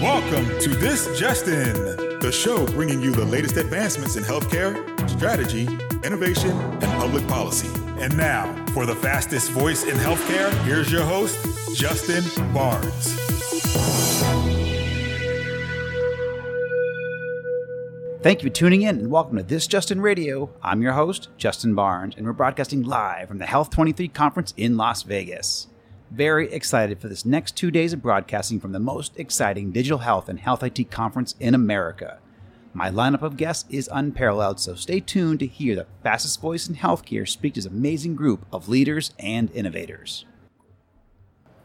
Welcome to This Just In, the show bringing you the latest advancements in healthcare, strategy, innovation, and public policy. And now, for the fastest voice in healthcare, here's your host, Justin Barnes. Thank you for tuning in and welcome to This Just In Radio. I'm your host, Justin Barnes, and we're broadcasting live from the HLTH 23 conference in Las Vegas. Very excited for this next two days of broadcasting from the most exciting digital health and health IT conference in America. My lineup of guests is unparalleled, so stay tuned to hear the fastest voice in healthcare speak to this amazing group of leaders and innovators.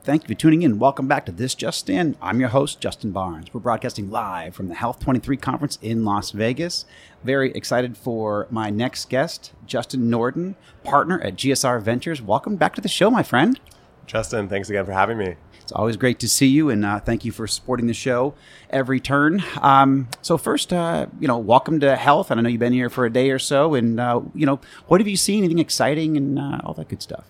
Thank you for tuning in. Welcome back to This Just In. I'm your host, Justin Barnes. We're broadcasting live from the HLTH 23 conference in Las Vegas. Very excited for my next guest, Justin Norden, partner at GSR Ventures. Welcome back to the show, my friend. Justin, thanks again for having me. It's always great to see you, and uh, thank you for supporting the show every turn. Um, so first, uh, you know, welcome to HLTH, and I know you've been here for a day or so. And uh, you know, what have you seen? Anything exciting and uh, all that good stuff?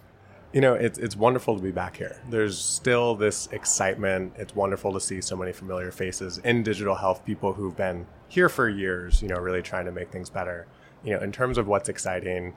You know, it's it's wonderful to be back here. There's still this excitement. It's wonderful to see so many familiar faces in digital health, people who've been here for years. You know, really trying to make things better. You know, in terms of what's exciting,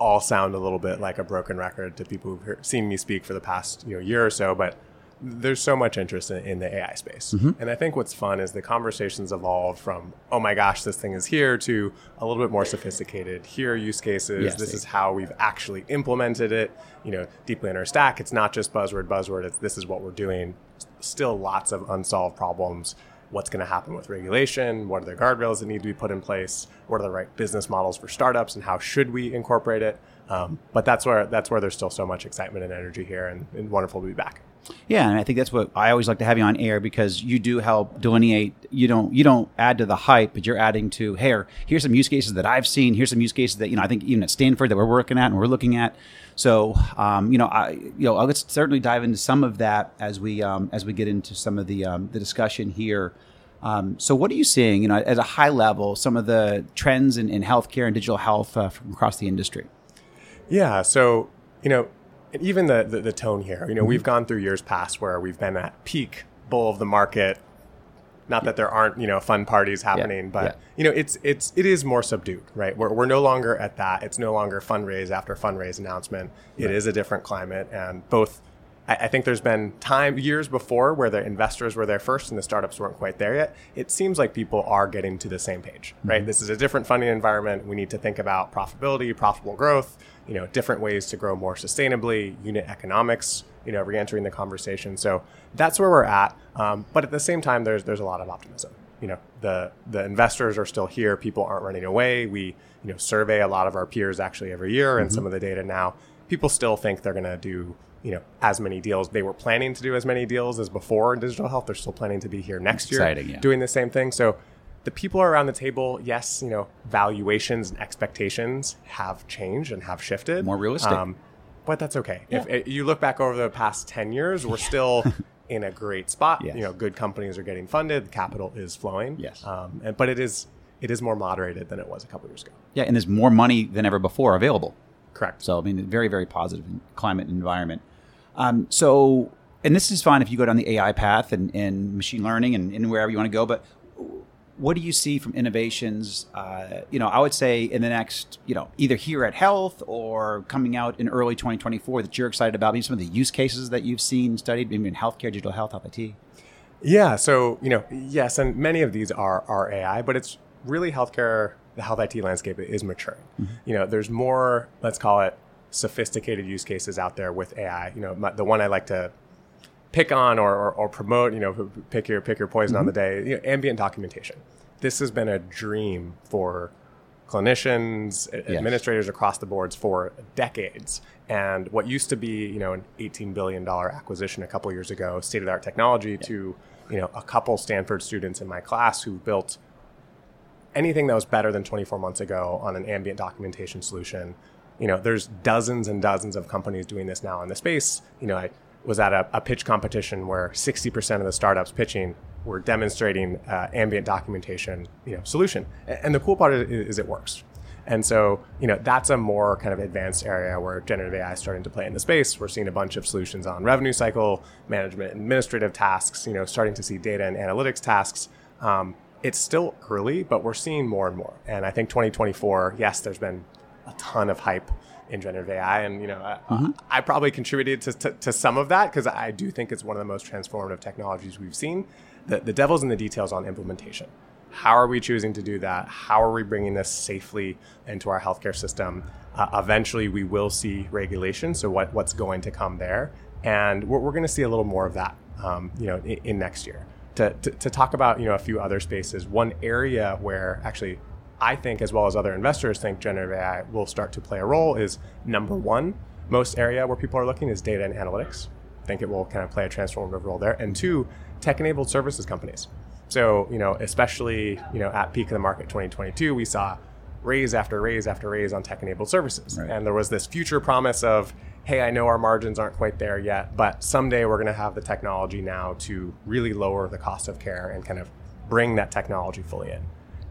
all sound a little bit like a broken record to people who've heard, seen me speak for the past you know year or so, but there's so much interest in, in the AI space. Mm-hmm. And I think what's fun is the conversations evolve from, oh my gosh, this thing is here to a little bit more sophisticated. Here are use cases. Yes, this is how we've actually implemented it, you know, deeply in our stack. It's not just buzzword, buzzword. It's this is what we're doing. Still lots of unsolved problems what's going to happen with regulation, what are the guardrails that need to be put in place, what are the right business models for startups, and how should we incorporate it. Um, but that's where that's where there's still so much excitement and energy here, and, and wonderful to be back. Yeah, and I think that's what I always like to have you on air because you do help delineate. You don't you don't add to the hype, but you're adding to. Hey, here's some use cases that I've seen. Here's some use cases that you know I think even at Stanford that we're working at and we're looking at. So um, you know, I you know let's certainly dive into some of that as we um, as we get into some of the um, the discussion here. Um, so, what are you seeing, you know, at a high level, some of the trends in, in healthcare and digital health uh, from across the industry? Yeah. So, you know, even the, the, the tone here, you know, mm-hmm. we've gone through years past where we've been at peak bull of the market. Not that there aren't, you know, fun parties happening, yeah. but yeah. you know, it's it's it is more subdued, right? We're, we're no longer at that. It's no longer fundraise after fundraise announcement. It right. is a different climate, and both I, think there's been time years before where the investors were there first and the startups weren't quite there yet. It seems like people are getting to the same page, right? Mm-hmm. This is a different funding environment. We need to think about profitability, profitable growth, you know, different ways to grow more sustainably, unit economics, you know, re-entering the conversation. So that's where we're at. Um, but at the same time, there's there's a lot of optimism. You know, the the investors are still here. People aren't running away. We you know survey a lot of our peers actually every year, and mm-hmm. some of the data now. People still think they're going to do you know as many deals. They were planning to do as many deals as before in digital health. They're still planning to be here next year, yeah. doing the same thing. So the people around the table, yes, you know, valuations and expectations have changed and have shifted. More realistic. Um, but that's okay. Yeah. If, if, you look back over the past 10 years, we're still in a great spot. Yes. You know, good companies are getting funded, capital is flowing. Yes. Um, and, but it is it is more moderated than it was a couple years ago. Yeah, and there's more money than ever before available. Correct. So I mean, very very positive climate and environment. Um, so, and this is fine if you go down the AI path and, and machine learning and, and wherever you want to go. But what do you see from innovations? Uh, you know, I would say in the next, you know, either here at HLTH or coming out in early 2024 that you're excited about. Maybe some of the use cases that you've seen studied, maybe in healthcare, digital health, health IT. Yeah. So you know, yes, and many of these are are AI, but it's really healthcare. The health IT landscape is maturing. Mm-hmm. You know, there's more. Let's call it sophisticated use cases out there with AI. You know, my, the one I like to pick on or, or, or, promote, you know, pick your pick your poison mm-hmm. on the day. You know, ambient documentation. This has been a dream for clinicians, yes. administrators across the boards for decades. And what used to be, you know, an $18 billion acquisition a couple years ago, state of the art technology, yeah. to, you know, a couple Stanford students in my class who built anything that was better than 24 months ago on an ambient documentation solution you know, there's dozens and dozens of companies doing this now in the space. You know, I was at a, a pitch competition where 60% of the startups pitching were demonstrating uh, ambient documentation, you know, solution. And the cool part is, is it works. And so, you know, that's a more kind of advanced area where generative AI is starting to play in the space. We're seeing a bunch of solutions on revenue cycle management, administrative tasks, you know, starting to see data and analytics tasks. Um, it's still early, but we're seeing more and more. And I think 2024, yes, there's been a ton of hype in generative AI, and you know, mm-hmm. I, I, probably contributed to, to, to some of that because I do think it's one of the most transformative technologies we've seen. The, the devil's in the details on implementation. How are we choosing to do that? How are we bringing this safely into our healthcare system? Uh, eventually, we will see regulation. So, what, what's going to come there? And we're, we're going to see a little more of that, um, you know, in, in next year. To, to, to, talk about, you know, a few other spaces, one area where actually I think, as well as other investors think, generative AI will start to play a role is number one, most area where people are looking is data and analytics. I think it will kind of play a transformative role there. And two, tech-enabled services companies. So, you know, especially, you know, at peak of the market 2022, we saw raise after raise after raise on tech-enabled services. Right. And there was this future promise of, hey, I know our margins aren't quite there yet, but someday we're going to have the technology now to really lower the cost of care and kind of bring that technology fully in.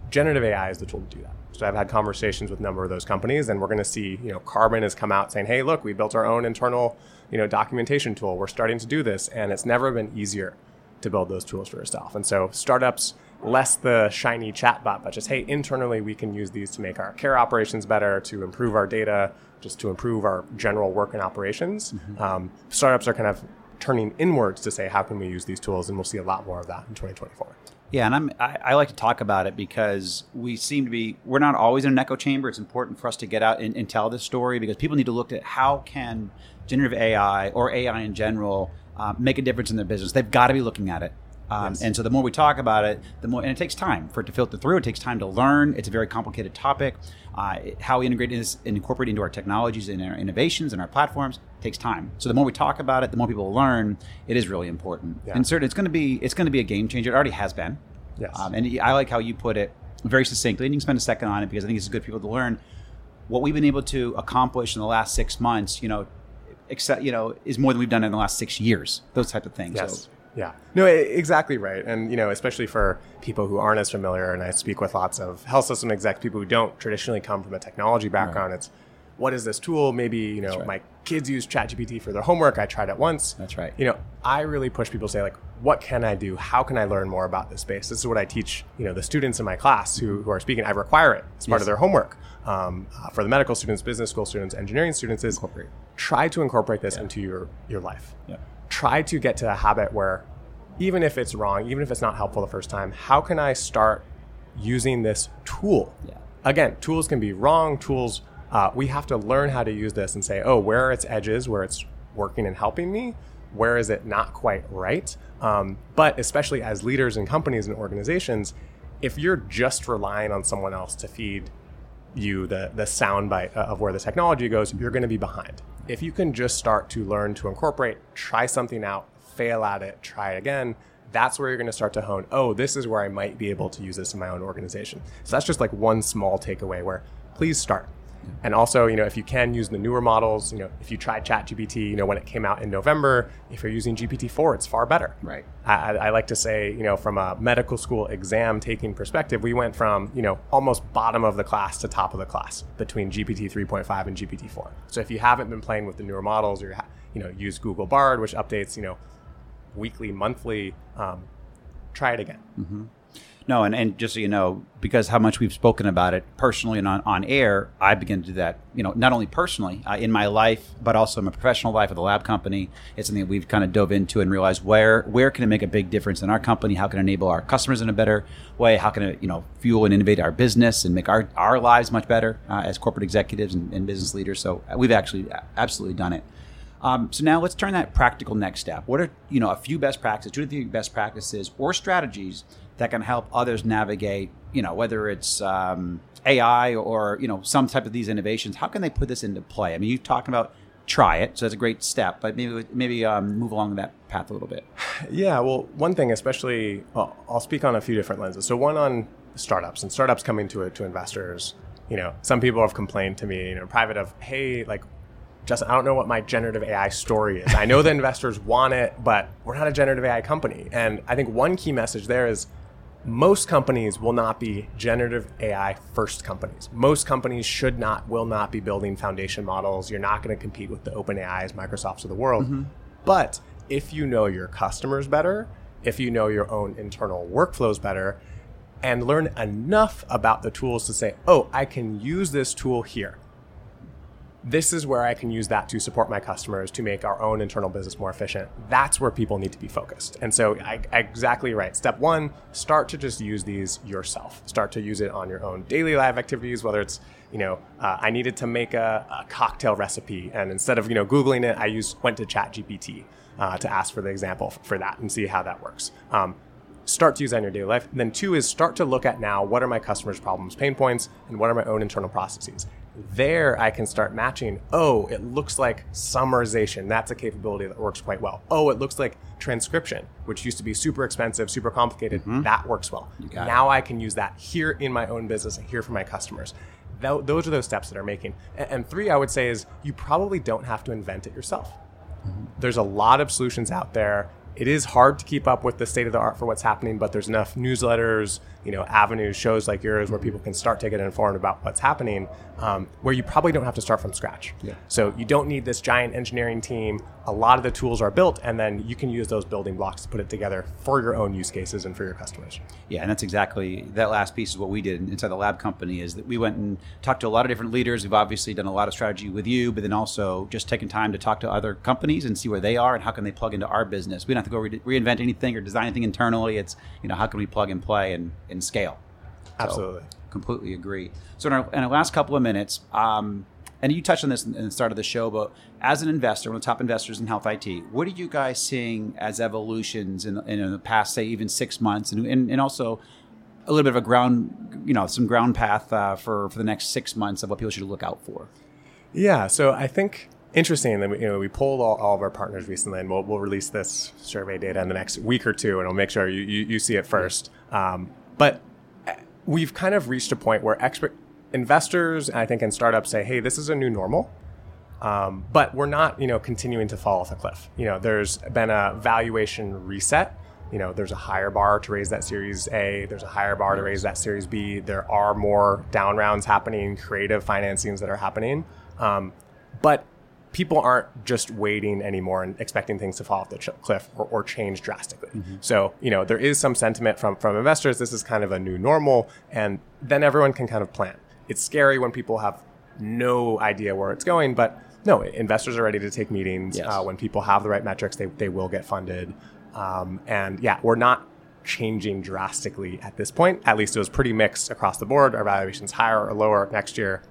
Generative AI is the tool to do that. So I've had conversations with a number of those companies, and we're going to see, you know, Carbon has come out saying, "Hey, look, we built our own internal, you know, documentation tool. We're starting to do this, and it's never been easier to build those tools for yourself. And so startups, less the shiny chatbot, but just, hey, internally we can use these to make our care operations better, to improve our data, just to improve our general work and operations. Mm-hmm. Um, startups are kind of turning inwards to say, how can we use these tools? And we'll see a lot more of that in 2024. Yeah, and I'm, I, I, like to talk about it because we seem to be we're not always in an echo chamber. It's important for us to get out and, and tell this story because people need to look at how can generative AI or AI in general uh, make a difference in their business. They've got to be looking at it. Um, yes. And so the more we talk about it, the more, and it takes time for it to filter through. It takes time to learn. It's a very complicated topic. Uh, how we integrate this and incorporate into our technologies and our innovations and our platforms takes time. So the more we talk about it, the more people learn. It is really important. Yeah. And certainly, it's going to be it's going to be a game changer. It already has been. Yes. Um, and I like how you put it very succinctly, and you can spend a second on it because I think it's good for people to learn what we've been able to accomplish in the last six months. You know, except you know is more than we've done in the last six years. Those type of things. Yes. So. Yeah. No, exactly right. And you know, especially for people who aren't as familiar, and I speak with lots of health system execs, people who don't traditionally come from a technology background. Right. It's what is this tool? Maybe you know, right. my kids use ChatGPT for their homework. I tried it once. That's right. You know, I really push people to say like, what can I do? How can I learn more about this space? This is what I teach. You know, the students in my class who, who are speaking. I require it as part yes. of their homework um, uh, for the medical students, business school students, engineering students is try to incorporate this yeah. into your, your life. Yeah. Try to get to a habit where even if it's wrong, even if it's not helpful the first time, how can I start using this tool? Yeah. Again, tools can be wrong. Tools, uh, we have to learn how to use this and say, oh, where are its edges, where it's working and helping me? Where is it not quite right? Um, but especially as leaders in companies and organizations, if you're just relying on someone else to feed you the the soundbite of where the technology goes, you're going to be behind. If you can just start to learn to incorporate, try something out, fail at it, try it again, that's where you're going to start to hone. Oh, this is where I might be able to use this in my own organization. So that's just like one small takeaway where please start. And also, you know, if you can use the newer models, you know, if you tried ChatGPT, you know, when it came out in November, if you're using GPT-4, it's far better. Right. I, I like to say, you know, from a medical school exam taking perspective, we went from, you know, almost bottom of the class to top of the class between GPT 3.5 and GPT 4. So if you haven't been playing with the newer models or, you know, use Google Bard, which updates, you know, weekly, monthly, um, try it again. Mm-hmm. No, and, and just so you know, because how much we've spoken about it personally and on, on air, I begin to do that, you know, not only personally uh, in my life, but also in my professional life at the lab company. It's something that we've kind of dove into and realized where where can it make a big difference in our company? How can it enable our customers in a better way? How can it, you know, fuel and innovate our business and make our, our lives much better uh, as corporate executives and, and business leaders? So uh, we've actually absolutely done it. Um, so now let's turn that practical next step. What are you know a few best practices, two to three best practices or strategies that can help others navigate, you know, whether it's um, AI or, you know, some type of these innovations. How can they put this into play? I mean, you're talking about try it, so that's a great step, but maybe maybe um, move along that path a little bit. Yeah, well, one thing, especially, well, I'll speak on a few different lenses. So one on startups and startups coming to it to investors. You know, some people have complained to me, you know, private of, hey, like Justin, I don't know what my generative AI story is. I know the investors want it, but we're not a generative AI company. And I think one key message there is most companies will not be generative AI first companies. Most companies should not, will not be building foundation models. You're not going to compete with the OpenAIs, Microsofts of the world. Mm-hmm. But if you know your customers better, if you know your own internal workflows better, and learn enough about the tools to say, oh, I can use this tool here this is where I can use that to support my customers to make our own internal business more efficient. That's where people need to be focused. And so, I, exactly right. Step one: start to just use these yourself. Start to use it on your own daily live activities, whether it's you know, uh, I needed to make a, a, cocktail recipe, and instead of you know googling it, I used went to ChatGPT uh, to ask for the example for that and see how that works. Um, start to use that in your daily life. And then two is start to look at now what are my customers' problems, pain points, and what are my own internal processes there I can start matching. Oh, it looks like summarization. That's a capability that works quite well. Oh, it looks like transcription, which used to be super expensive, super complicated. Mm-hmm. That works well. Now it. I can use that here in my own business and here for my customers. Th- those are those steps that are making. And, and, three, I would say, is you probably don't have to invent it yourself. Mm-hmm. There's a lot of solutions out there it is hard to keep up with the state of the art for what's happening, but there's enough newsletters, you know, avenues, shows like yours where people can start to get informed about what's happening, um, where you probably don't have to start from scratch. Yeah. So you don't need this giant engineering team. A lot of the tools are built, and then you can use those building blocks to put it together for your own use cases and for your customers. Yeah, and that's exactly that last piece is what we did inside the lab company. Is that we went and talked to a lot of different leaders. We've obviously done a lot of strategy with you, but then also just taking time to talk to other companies and see where they are and how can they plug into our business. We don't have to go re- reinvent anything or design anything internally. It's you know how can we plug and play and, and scale. Absolutely, so, completely agree. So in our, in our, last couple of minutes, um, and you touched on this in, the start of the show, but as an investor, one of the top investors in health IT, what are you guys seeing as evolutions in, in the past, say, even six months, and, and, and also a little bit of a ground, you know, some ground path uh, for for the next six months of what people should look out for? Yeah, so I think interesting that we, you know we polled all, all, of our partners recently, and we'll, we'll release this survey data in the next week or two, and I'll make sure you you, you see it first. Um, but uh, we've kind of reached a point where expert investors, I think, and startups say, "Hey, this is a new normal." Um, but we're not, you know, continuing to fall off a cliff. You know, there's been a valuation reset. You know, there's a higher bar to raise that Series A. There's a higher bar to raise that Series B. There are more down rounds happening, creative financings that are happening. Um, but people aren't just waiting anymore and expecting things to fall off the ch- cliff or, or, change drastically. Mm-hmm. So, you know, there is some sentiment from, from investors. This is kind of a new normal. And then everyone can kind of plan. It's scary when people have no idea where it's going, but no, investors are ready to take meetings. Yes. Uh, when people have the right metrics, they, they will get funded. Um, and yeah, we're not changing drastically at this point. At least it was pretty mixed across the board. Our valuations higher or lower next year.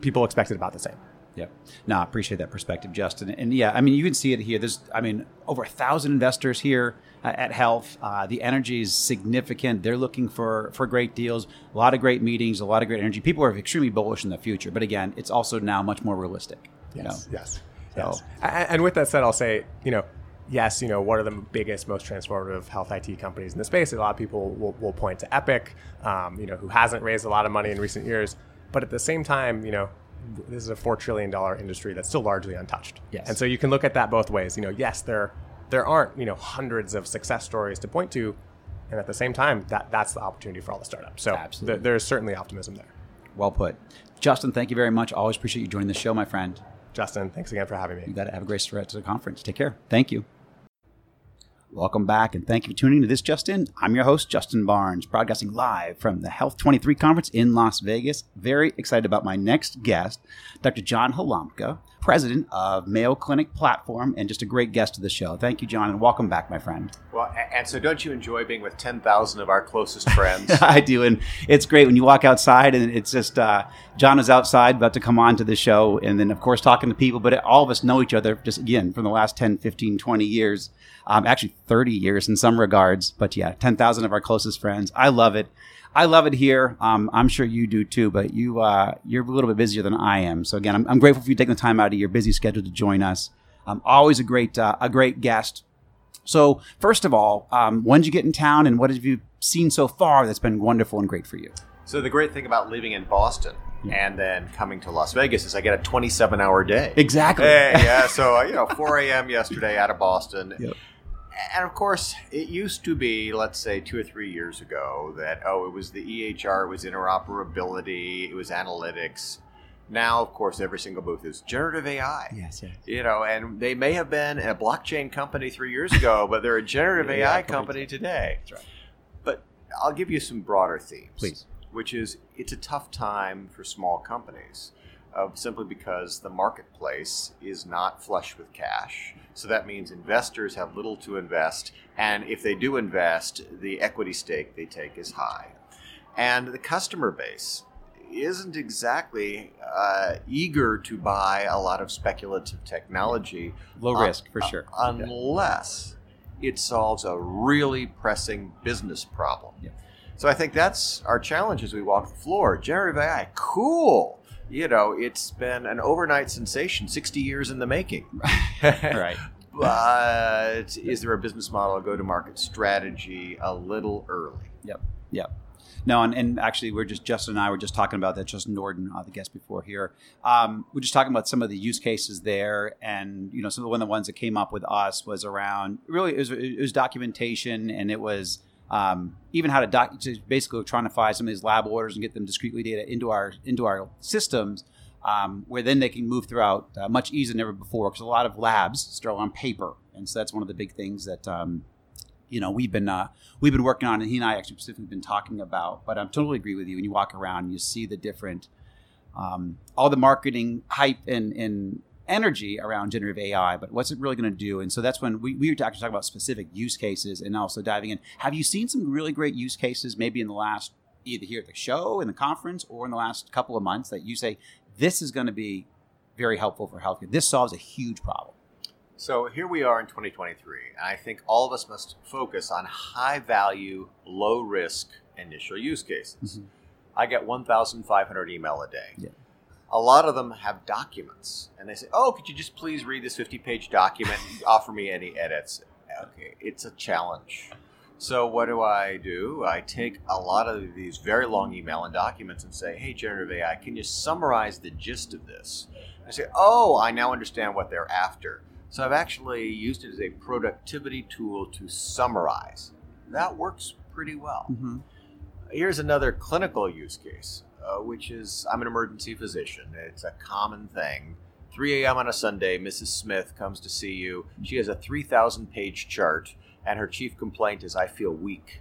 People expected about the same. Yeah. No, I appreciate that perspective, Justin. And yeah, I mean, you can see it here. There's, I mean, over a thousand investors here uh, at HLTH. Uh, the energy is significant. They're looking for for great deals. A lot of great meetings. A lot of great energy. People are extremely bullish in the future. But again, it's also now much more realistic. Yes. Know? Yes. So, yes. And with that said, I'll say, you know, yes, you know, what are the biggest, most transformative health IT companies in the space? A lot of people will, will point to Epic, um, you know, who hasn't raised a lot of money in recent years. But at the same time, you know, this is a four trillion dollar industry that's still largely untouched. Yes. And so you can look at that both ways. You know, yes, there there aren't you know hundreds of success stories to point to, and at the same time, that that's the opportunity for all the startups. So th- there's certainly optimism there. Well put, Justin. Thank you very much. Always appreciate you joining the show, my friend. Justin, thanks again for having me. You got to have a great start to the conference. Take care. Thank you. Welcome back, and thank you for tuning to This Just In. I'm your host, Justin Barnes, broadcasting live from the HLTH 23 conference in Las Vegas. Very excited about my next guest, Dr. John Halamka, president of Mayo Clinic Platform, and just a great guest to the show. Thank you, John, and welcome back, my friend. Well, and so don't you enjoy being with 10,000 of our closest friends? I do, and it's great when you walk outside and it's just uh, John is outside about to come on to the show, and then, of course, talking to people, but all of us know each other just, again, from the last 10, 15, 20 years um, actually 30 years in some regards. But yeah, 10,000 of our closest friends. I love it. I love it here. Um, I'm sure you do too, but you, uh, you're a little bit busier than I am. So again, I'm, I'm, grateful for you taking the time out of your busy schedule to join us. Um, always a great, uh, a great guest. So first of all, um, when did you get in town and what have you seen so far that's been wonderful and great for you? So the great thing about living in Boston and then coming to Las Vegas is I get a 27 hour day. Exactly. Hey, yeah. So, uh, you know, 4 a.m. yesterday out of Boston. Yep and of course, it used to be, let's say, two or three years ago, that oh, it was the EHR, it was interoperability, it was analytics. Now, of course, every single booth is generative AI. Yes, yes. You know, and they may have been a blockchain company three years ago, but they're a generative Yeah, AI company company today. That's right. But I'll give you some broader themes. Please. Which is it's a tough time for small companies. Uh, simply because the marketplace is not flush with cash. So that means investors have little to invest, and if they do invest, the equity stake they take is high. And the customer base isn't exactly uh, eager to buy a lot of speculative technology Low risk for sure. unless it solves a really pressing business problem. Yeah. So I think that's our challenge as we walk the floor. Generative AI, cool. You know, it's been an overnight sensation, 60 years in the making. right. But is there a business model, a go to market strategy a little early? Yep. Yep. No, and, and actually, we're just Justin and I were just talking about that. Justin Norden, uh, the guest before here, um, we're just talking about some of the use cases there, and you know, some of the, one of the ones that came up with us was around really it was, it was documentation, and it was um, even how to, doc, to basically trying to find some of these lab orders and get them discretely data into our into our systems, um, where then they can move throughout uh, much easier than ever before because a lot of labs still on paper, and so that's one of the big things that. Um, you know we've been uh, we've been working on and he and I actually specifically been talking about. But I totally agree with you. When you walk around, and you see the different um, all the marketing hype and, and energy around generative AI. But what's it really going to do? And so that's when we, we were actually talking about specific use cases and also diving in. Have you seen some really great use cases maybe in the last either here at the show, in the conference, or in the last couple of months that you say this is going to be very helpful for healthcare? This solves a huge problem. So here we are in 2023, and I think all of us must focus on high value, low risk initial use cases. Mm-hmm. I get 1,500 email a day. Yeah. A lot of them have documents, and they say, "Oh, could you just please read this 50-page document and offer me any edits?" Okay, it's a challenge. So what do I do? I take a lot of these very long email and documents and say, "Hey, generative AI, can you summarize the gist of this?" I say, "Oh, I now understand what they're after." So I've actually used it as a productivity tool to summarize. That works pretty well. Mm-hmm. Here's another clinical use case, uh, which is I'm an emergency physician. It's a common thing. 3 a.m. on a Sunday, Mrs. Smith comes to see you. She has a 3,000 page chart, and her chief complaint is, I feel weak.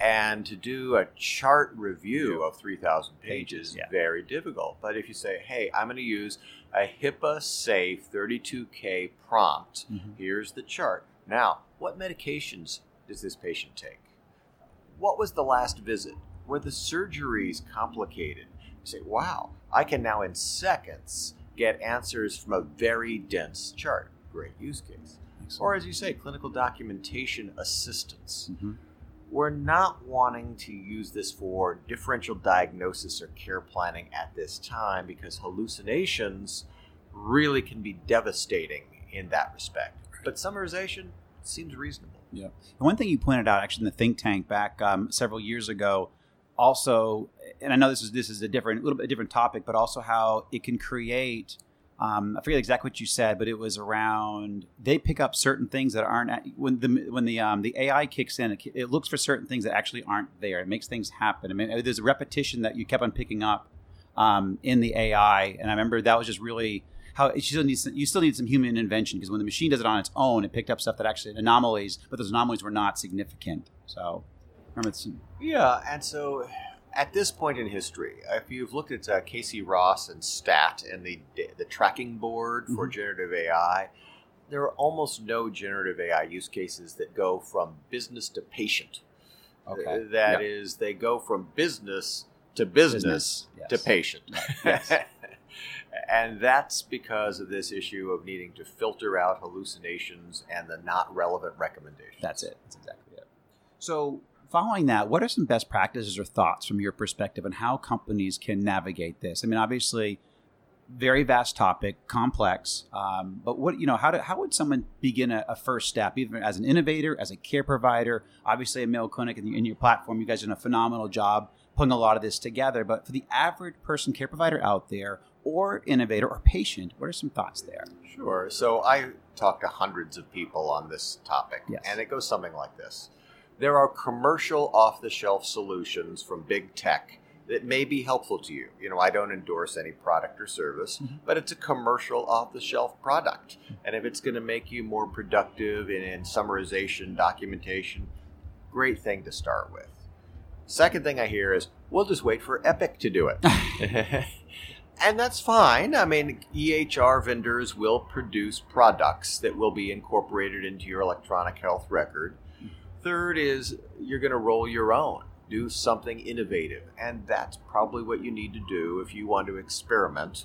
And to do a chart review of 3,000 pages is yeah. very difficult. But if you say, hey, I'm going to use a HIPAA safe 32K prompt, Mhm. here's the chart. Now, what medications does this patient take? What was the last visit? Were the surgeries complicated? You say, wow, I can now in seconds get answers from a very dense chart. Great use case. Or as you say, clinical documentation assistance. Mm-hmm. We're not wanting to use this for differential diagnosis or care planning at this time because hallucinations really can be devastating in that respect. But summarization seems reasonable. Yeah. And one thing you pointed out actually in the think tank back um, several years ago, also, and I know this is this is a different, a little bit different topic, but also how it can create. Um, I forget exactly what you said, but it was around they pick up certain things that aren't when the when the um, the AI kicks in. It, it looks for certain things that actually aren't there. It makes things happen. I mean, there's a repetition that you kept on picking up um, in the AI, and I remember that was just really how it still needs you still need some human intervention because when the machine does it on its own, it picked up stuff that actually anomalies, but those anomalies were not significant. So remember, Yeah, and so at this point in history, if you've looked at uh, Casey Ross and STAT and the the tracking board for generative AI, there are almost no generative AI use cases that go from business to patient. Okay. That is, Yep. they go from business to business, Business, yes. to patient. Yes. and that's because of this issue of needing to filter out hallucinations and the not relevant recommendations. that's it. That's exactly it. So following that, what are some best practices or thoughts from your perspective on how companies can navigate this? I mean, obviously, very vast topic, complex. Um, but what you know, how do, how would someone begin a, a first step, even as an innovator, as a care provider? Obviously, a Mayo Clinic and in your platform, you guys are doing a phenomenal job putting a lot of this together. But for the average person, care provider out there, or innovator or patient, what are some thoughts there? Sure. So I talked to hundreds of people on this topic, Yes. and it goes something like this There are commercial off the shelf solutions from big tech that may be helpful to you. You know, I don't endorse any product or service, mm-hmm. but it's a commercial off the shelf product. And if it's going to make you more productive in, in summarization, documentation, great thing to start with. Second thing I hear is, we'll just wait for Epic to do it. and that's fine. I mean, EHR vendors will produce products that will be incorporated into your electronic health record. Third is you're going to roll your own, do something innovative. And that's probably what you need to do if you want to experiment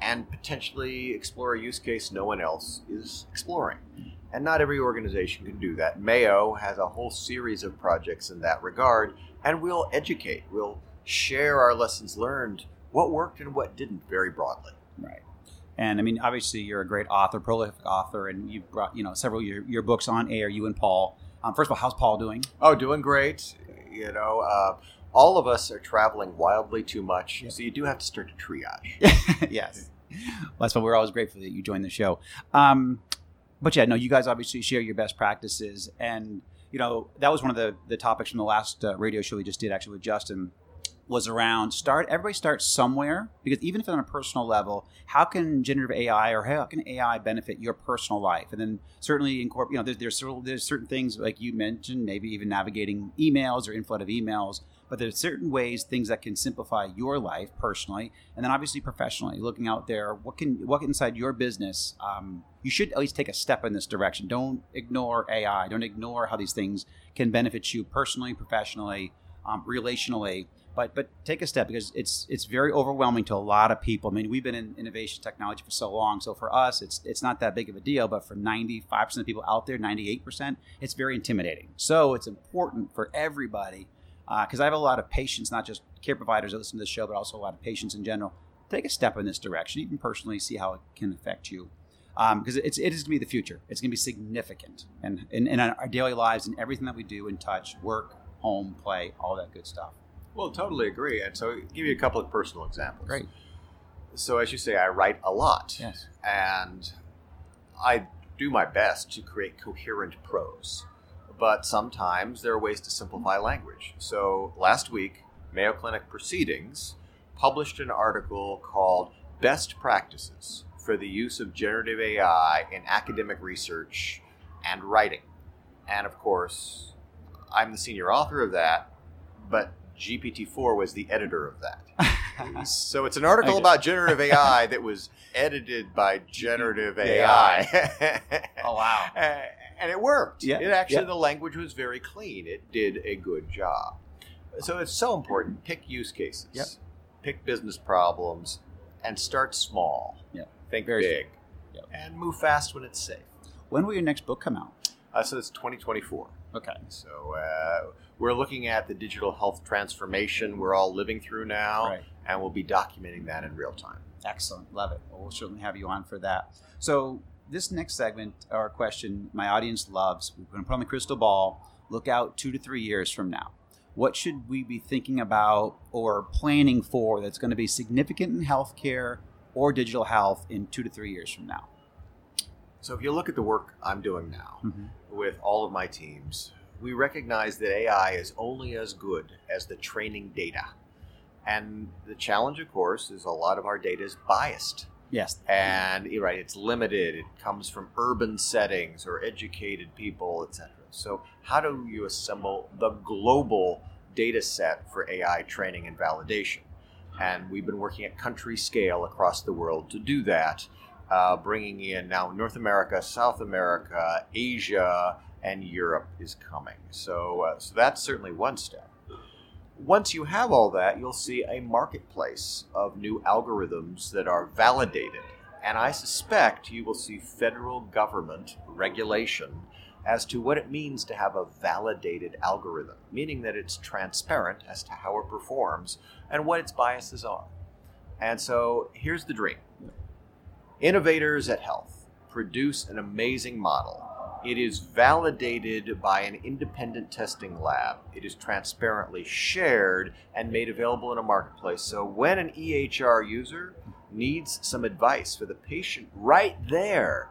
and potentially explore a use case no one else is exploring. And not every organization can do that. Mayo has a whole series of projects in that regard, and we'll educate, we'll share our lessons learned, what worked and what didn't very broadly. Right. And I mean, obviously, you're a great author, prolific author, and you've brought you know several your, your books on air. You and Paul. Um, first of all, how's Paul doing? Oh, doing great. You know, uh, all of us are traveling wildly too much, so you do have to start to triage. yes. Well, that's why we're always grateful that you joined the show. Um, but yeah, no, you guys obviously share your best practices, and you know that was one of the the topics from the last uh, radio show we just did actually with Justin was around start everybody starts somewhere because even if on a personal level how can generative ai or how can ai benefit your personal life? And then certainly incorporate you know there's, there's, certain- there's certain things like you mentioned maybe even navigating emails or inflow of emails but there's certain ways things that can simplify your life personally and then obviously professionally looking out there what can what inside your business um, you should at least take a step in this direction. Don't ignore ai don't ignore how these things can benefit you personally professionally um, relationally but but take a step because it's it's very overwhelming to a lot of people. I mean, we've been in innovation technology for so long, so for us, it's it's not that big of a deal. But for ninety five percent of people out there, ninety eight percent, it's very intimidating. So it's important for everybody because I have a lot of patients, not just care providers that listen to this show, but also a lot of patients in general. Take a step in this direction, even personally, see how it can affect you. Because it's it is going to be the future. It's going to be significant, and in, in our daily lives and everything that we do and touch, work, home, play, all that good stuff. Well, totally agree. And so, give you a couple of personal examples. Great. So, as you say, I write a lot. Yes. And I do my best to create coherent prose. But sometimes there are ways to simplify language. So, last week, Mayo Clinic Proceedings published an article called Best Practices for the Use of Generative AI in Academic Research and Writing. And of course, I'm the senior author of that, but GPT-4 was the editor of that. so it's an article about generative AI that was edited by generative AI. Oh, wow. And it worked. Yeah, It actually yeah. the language was very clean. It did a good job. So it's so important. Pick use cases. Yep. Pick business problems and start small. Yeah. Think Very big. Yep. And move fast when it's safe. When will your next book come out? Uh, so it's 2024. Okay. So uh, we're looking at the digital health transformation we're all living through now, Right. and we'll be documenting that in real time. Excellent. Love it. Well, we'll certainly have you on for that. So, this next segment or question my audience loves, we're going to put on the crystal ball, look out two to three years from now. What should we be thinking about or planning for that's going to be significant in healthcare or digital health in two to three years from now? So if you look at the work I'm doing now Mhm. with all of my teams, we recognize that AI is only as good as the training data. And the challenge, of course, is a lot of our data is biased. Yes. And you're right, it's limited. It comes from urban settings or educated people, etc. So how do you assemble the global data set for AI training and validation? And we've been working at country scale across the world to do that, uh, bringing in now North America, South America, Asia, and Europe is coming. So, uh, so that's certainly one step. Once you have all that, you'll see a marketplace of new algorithms that are validated. And I suspect you will see federal government regulation as to what it means to have a validated algorithm, meaning that it's transparent as to how it performs and what its biases are. And so here's the dream innovators at health produce an amazing model. It is validated by an independent testing lab. It is transparently shared and made available in a marketplace. So when an EHR user needs some advice for the patient right there,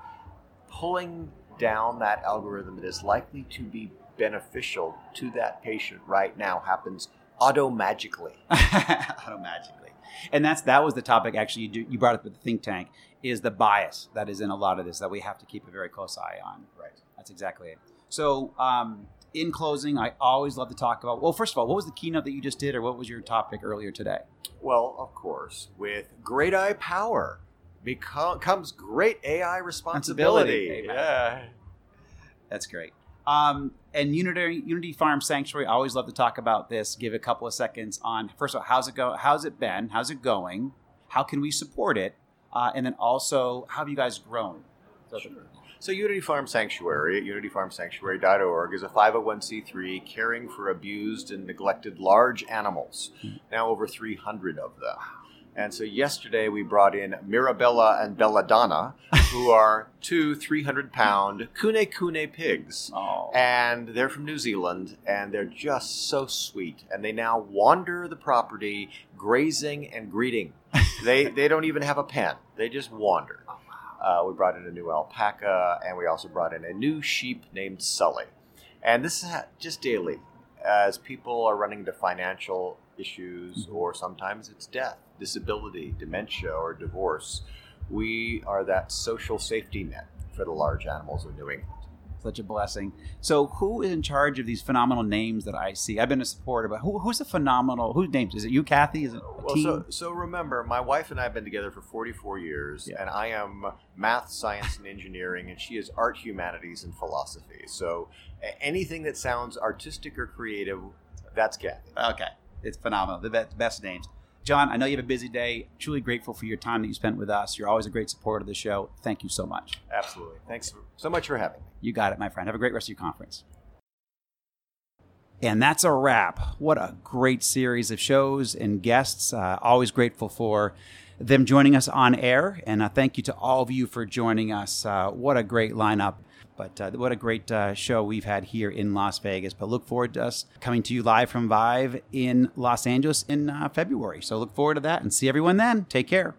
pulling down that algorithm that is likely to be beneficial to that patient right now happens automagically. automagically. And that's that was the topic actually you, do, you brought up with the think tank is the bias that is in a lot of this that we have to keep a very close AI on. Right. That's exactly it. So, um, in closing, I always love to talk about. Well, first of all, what was the keynote that you just did, or what was your topic earlier today? Well, of course, with great eye power become, comes great AI responsibility. Yeah, that's great. Um, and Unity, Unity Farm Sanctuary, I always love to talk about this. Give a couple of seconds on first of all, how's it go? How's it been? How's it going? How can we support it? Uh, and then also, how have you guys grown? So, sure. so Unity Farm Sanctuary at unityfarmsanctuary.org is a 501c3 caring for abused and neglected large animals. Mm-hmm. Now over 300 of them. And so yesterday we brought in Mirabella and Belladonna, who are two 300 pound Kune Kune pigs. Oh. And they're from New Zealand, and they're just so sweet. And they now wander the property, grazing and greeting. They, they don't even have a pen, they just wander. Oh, uh, we brought in a new alpaca, and we also brought in a new sheep named Sully. And this is just daily as people are running into financial issues, mm-hmm. or sometimes it's death disability, dementia, or divorce, we are that social safety net for the large animals of New England. Such a blessing. So, who is in charge of these phenomenal names that I see? I've been a supporter, but who, who's a phenomenal? Whose names is it? You, Kathy? Is it well? Team? So, so remember, my wife and I have been together for 44 years, yeah. and I am math, science, and engineering, and she is art, humanities, and philosophy. So, anything that sounds artistic or creative, that's Kathy. Okay, it's phenomenal. The best, best names. John, I know you have a busy day. Truly grateful for your time that you spent with us. You're always a great supporter of the show. Thank you so much. Absolutely. Thanks so much for having me. You got it, my friend. Have a great rest of your conference. And that's a wrap. What a great series of shows and guests. Uh, always grateful for them joining us on air. And uh, thank you to all of you for joining us. Uh, what a great lineup. But uh, what a great uh, show we've had here in Las Vegas. But look forward to us coming to you live from Vive in Los Angeles in uh, February. So look forward to that and see everyone then. Take care.